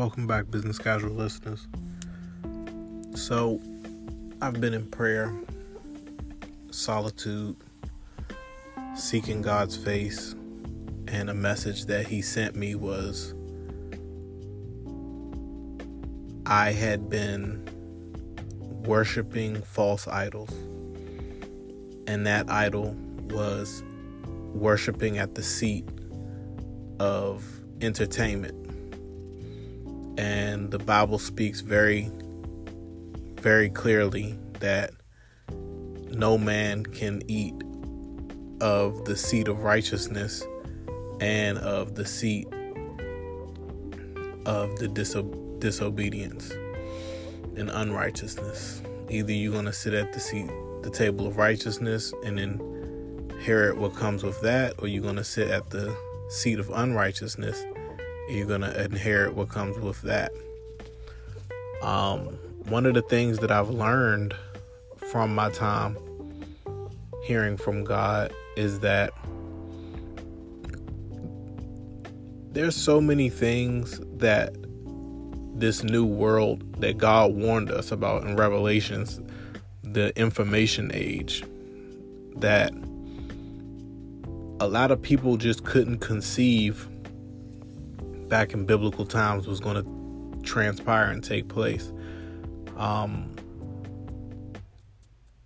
Welcome back, business casual listeners. So, I've been in prayer, solitude, seeking God's face, and a message that He sent me was I had been worshiping false idols, and that idol was worshiping at the seat of entertainment and the Bible speaks very, very clearly that no man can eat of the seed of righteousness and of the seed of the diso- disobedience and unrighteousness. Either you're going to sit at the seat, the table of righteousness, and then inherit what comes with that, or you're going to sit at the seat of unrighteousness you're going to inherit what comes with that. Um, one of the things that I've learned from my time hearing from God is that there's so many things that this new world that God warned us about in Revelations, the information age, that a lot of people just couldn't conceive back in biblical times was going to transpire and take place. Um,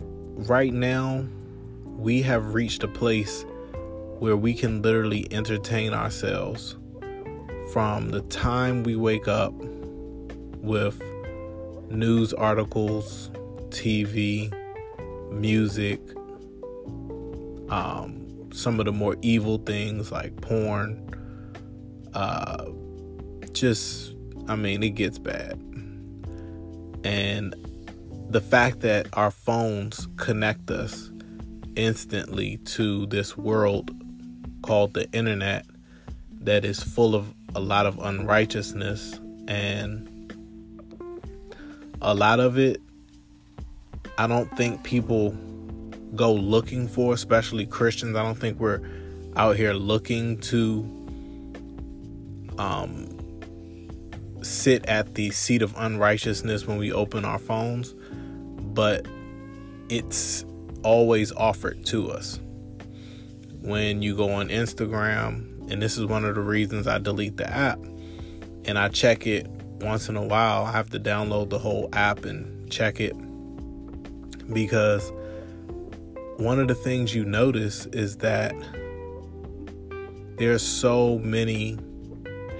right now, we have reached a place where we can literally entertain ourselves from the time we wake up with news articles, TV, music, um, some of the more evil things like porn, uh, just, I mean, it gets bad. And the fact that our phones connect us instantly to this world called the internet that is full of a lot of unrighteousness and a lot of it I don't think people go looking for, especially Christians. I don't think we're out here looking to um, sit at the seat of unrighteousness when we open our phones, but it's always offered to us. When you go on Instagram, and this is one of the reasons I delete the app, and I check it once in a while, I have to download the whole app and check it because one of the things you notice is that there's so many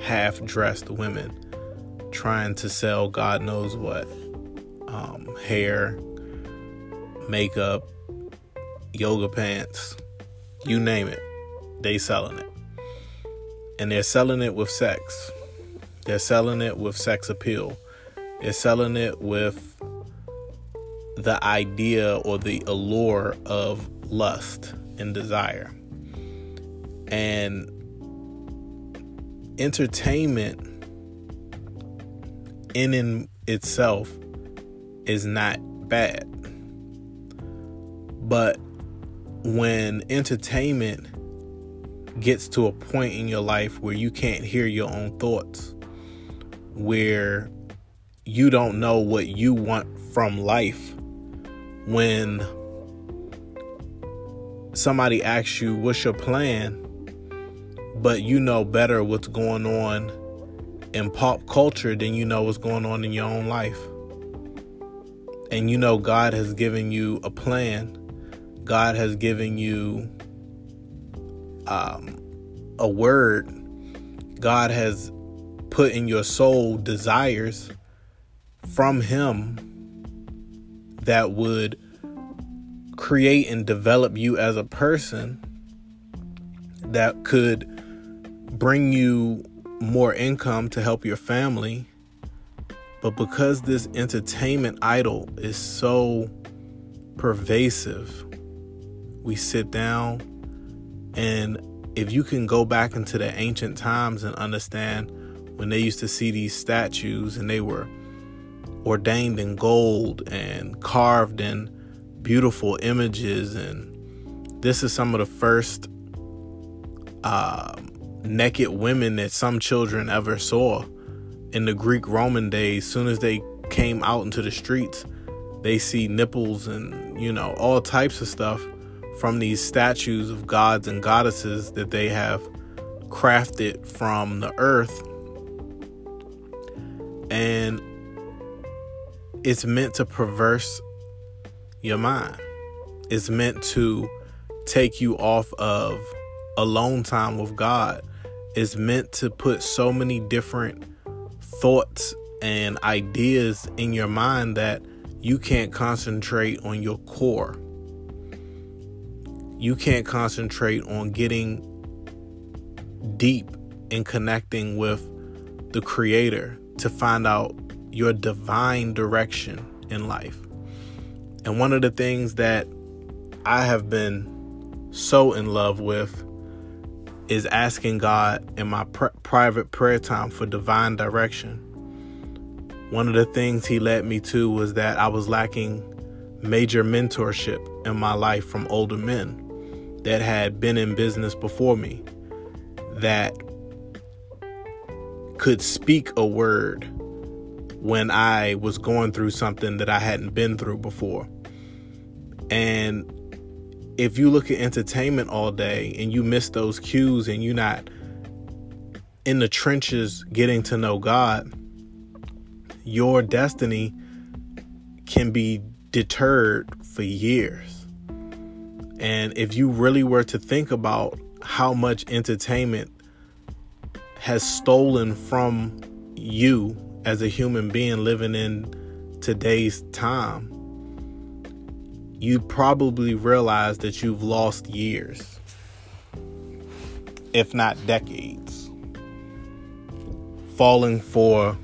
half dressed women trying to sell God knows what um, hair, makeup, yoga pants, you name it, they selling it. And they're selling it with sex. They're selling it with sex appeal. They're selling it with the idea or the allure of lust and desire. And entertainment in in itself is not bad. But when entertainment gets to a point in your life where you can't hear your own thoughts, where you don't know what you want from life, when somebody asks you, What's your plan? But you know better what's going on in pop culture than you know what's going on in your own life. And you know, God has given you a plan, God has given you um, a word, God has put in your soul desires from Him that would create and develop you as a person that could bring you more income to help your family. But because this entertainment idol is so pervasive, we sit down and if you can go back into the ancient times and understand when they used to see these statues and they were ordained in gold and carved in beautiful images and this is some of the first um, naked women that some children ever saw in the Greek Roman days, soon as they came out into the streets, they see nipples and, you know, all types of stuff from these statues of gods and goddesses that they have crafted from the earth. And it's meant to perverse your mind. It's meant to take you off of alone time with God. It's meant to put so many different thoughts and ideas in your mind that you can't concentrate on your core. You can't concentrate on getting deep and connecting with the Creator to find out your divine direction in life. And one of the things that I have been so in love with is asking God in my pr- private prayer time for divine direction. One of the things He led me to was that I was lacking major mentorship in my life from older men that had been in business before me that could speak a word when I was going through something that I hadn't been through before. And if you look at entertainment all day and you miss those cues and you're not in the trenches getting to know God, your destiny can be deterred for years. And if you really were to think about how much entertainment has stolen from you as a human being living in today's time, you probably realize that you've lost years, if not decades, falling for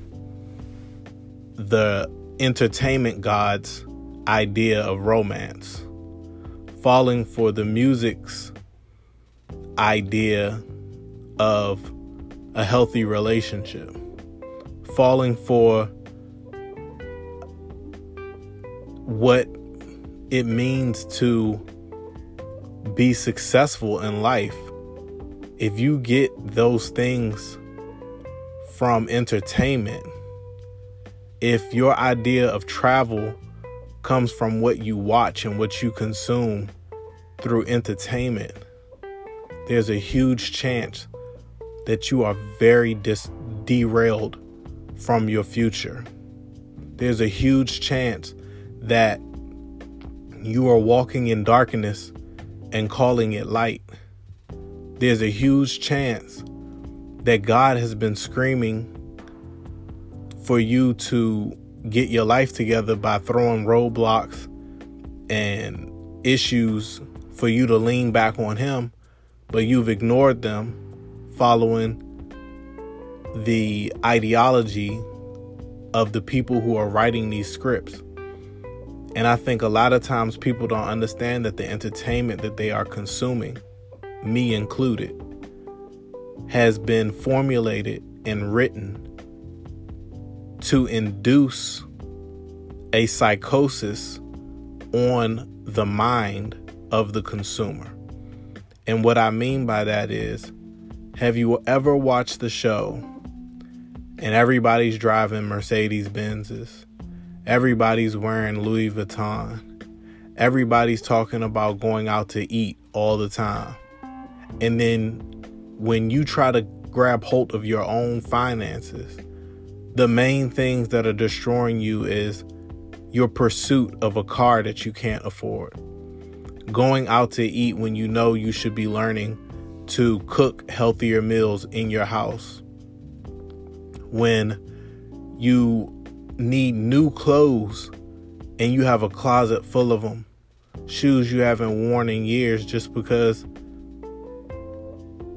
the entertainment god's idea of romance, falling for the music's idea of a healthy relationship falling for what it means to be successful in life. If you get those things from entertainment, if your idea of travel comes from what you watch and what you consume through entertainment, there's a huge chance that you are very dis- derailed from your future. There's a huge chance that you are walking in darkness and calling it light. There's a huge chance that God has been screaming for you to get your life together by throwing roadblocks and issues for you to lean back on Him, but you've ignored them following the ideology of the people who are writing these scripts. And I think a lot of times people don't understand that the entertainment that they are consuming, me included, has been formulated and written to induce a psychosis on the mind of the consumer. And what I mean by that is have you ever watched the show and everybody's driving Mercedes Benzes. Everybody's wearing Louis Vuitton. Everybody's talking about going out to eat all the time. And then when you try to grab hold of your own finances, the main things that are destroying you is your pursuit of a car that you can't afford. Going out to eat when you know you should be learning to cook healthier meals in your house when you need new clothes and you have a closet full of them, shoes you haven't worn in years just because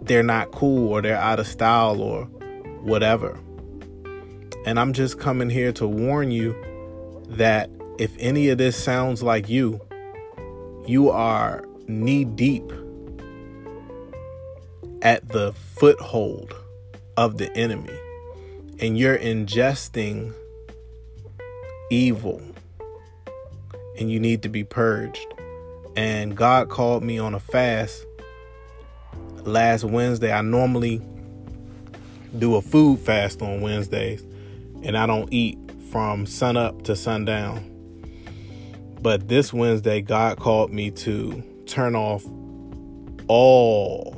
they're not cool or they're out of style or whatever. And I'm just coming here to warn you that if any of this sounds like you, you are knee deep at the foothold of the enemy and you're ingesting evil and you need to be purged. And God called me on a fast last Wednesday. I normally do a food fast on Wednesdays, and I don't eat from sun up to sundown. But this Wednesday, God called me to turn off all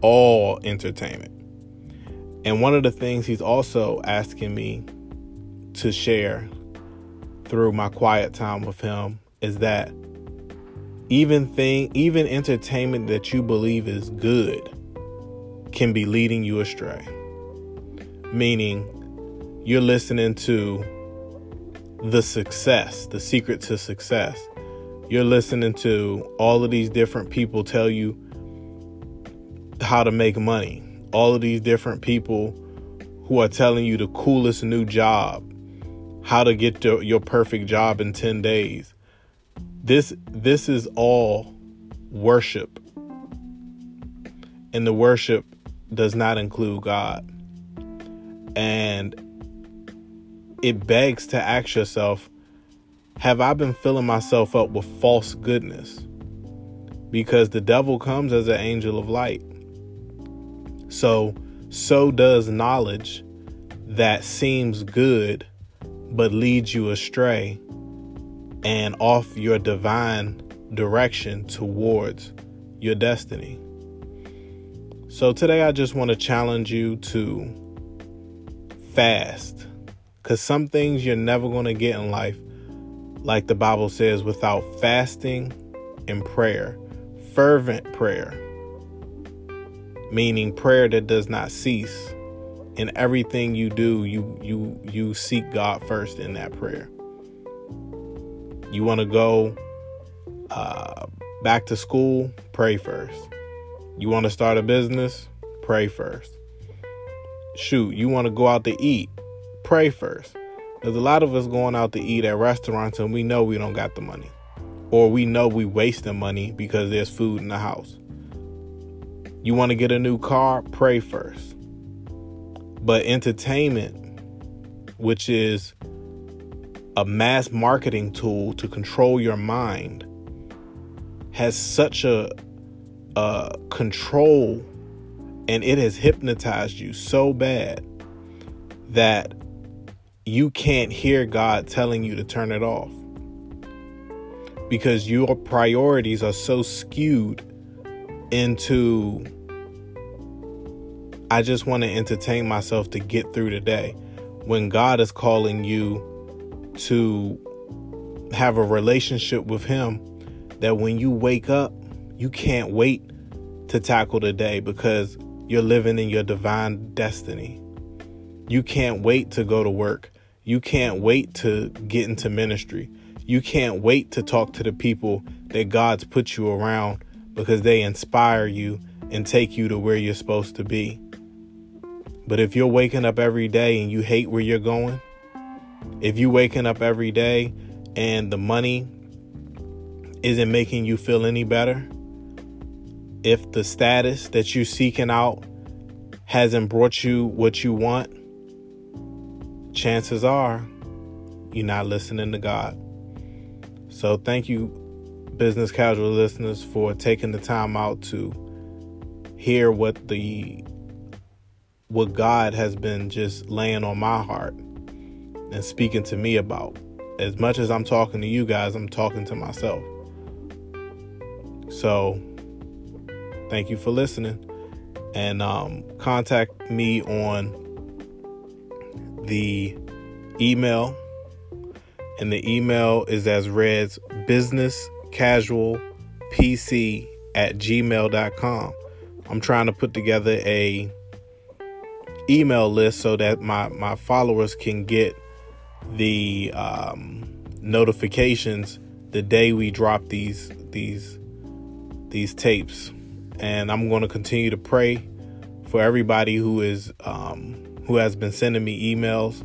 all entertainment. And one of the things he's also asking me to share through my quiet time with him is that even thing even entertainment that you believe is good can be leading you astray. Meaning you're listening to the success, the secret to success. You're listening to all of these different people tell you how to make money. All of these different people who are telling you the coolest new job, how to get to your perfect job in 10 days. This this is all worship. And the worship does not include God. And it begs to ask yourself, have I been filling myself up with false goodness? Because the devil comes as an angel of light. So, so does knowledge that seems good but leads you astray and off your divine direction towards your destiny. So, today I just want to challenge you to fast because some things you're never going to get in life, like the Bible says, without fasting and prayer, fervent prayer meaning prayer that does not cease. In everything you do, you you you seek God first in that prayer. You want to go uh, back to school, pray first. You want to start a business, pray first. Shoot, you want to go out to eat, pray first. There's a lot of us going out to eat at restaurants and we know we don't got the money. Or we know we wasting money because there's food in the house. You want to get a new car? Pray first. But entertainment, which is a mass marketing tool to control your mind, has such a, a control and it has hypnotized you so bad that you can't hear God telling you to turn it off. Because your priorities are so skewed into I just want to entertain myself to get through the day. When God is calling you to have a relationship with Him, that when you wake up, you can't wait to tackle the day because you're living in your divine destiny. You can't wait to go to work. You can't wait to get into ministry. You can't wait to talk to the people that God's put you around because they inspire you and take you to where you're supposed to be. But if you're waking up every day and you hate where you're going, if you're waking up every day and the money isn't making you feel any better, if the status that you're seeking out hasn't brought you what you want, chances are you're not listening to God. So thank you, business casual listeners, for taking the time out to hear what the what God has been just laying on my heart and speaking to me about. As much as I'm talking to you guys, I'm talking to myself. So, thank you for listening. And um, contact me on the email. And the email is as reads business casual pc at gmail.com. I'm trying to put together a email list so that my my followers can get the um, notifications the day we drop these these these tapes. And i'm going to continue to pray for everybody who is um, who has been sending me emails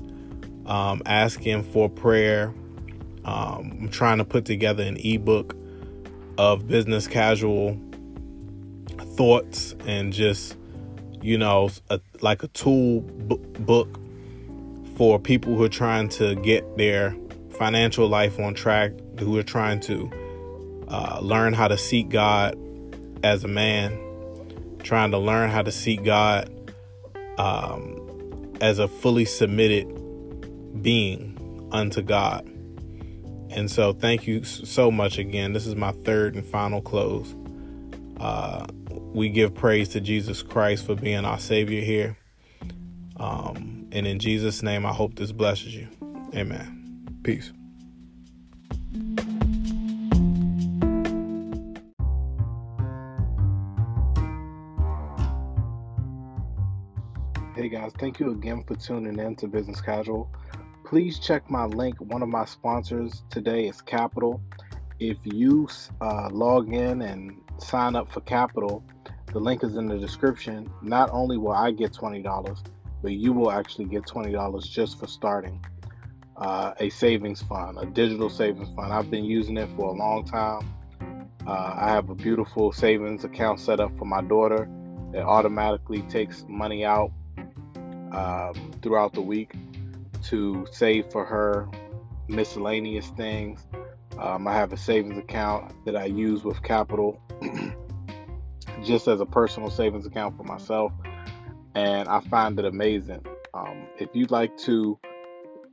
um, asking for prayer. Um, i'm trying to put together an ebook of business casual thoughts and just you know, a, like a tool book for people who are trying to get their financial life on track, who are trying to uh, learn how to seek God as a man, trying to learn how to seek God um, as a fully submitted being unto God. And so, thank you so much again. This is my third and final close. Uh, we give praise to Jesus Christ for being our Savior here. Um, and in Jesus' name, I hope this blesses you. Amen. Peace. Hey guys, thank you again for tuning in to Business Casual. Please check my link. One of my sponsors today is Qapital. If you uh, log in and sign up for Qapital, the link is in the description. Not only will I get $20, but you will actually get $20 just for starting uh, a savings fund, a digital savings fund. I've been using it for a long time. Uh, I have a beautiful savings account set up for my daughter. It automatically takes money out um, throughout the week to save for her miscellaneous things. Um, I have a savings account that I use with Qapital just as a personal savings account for myself, and I find it amazing. Um, if you'd like to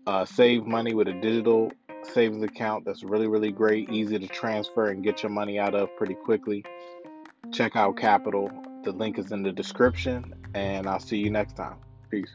uh, save money with a digital savings account that's really, really great, easy to transfer and get your money out of pretty quickly, check out Qapital. The link is in the description, and I'll see you next time. Peace.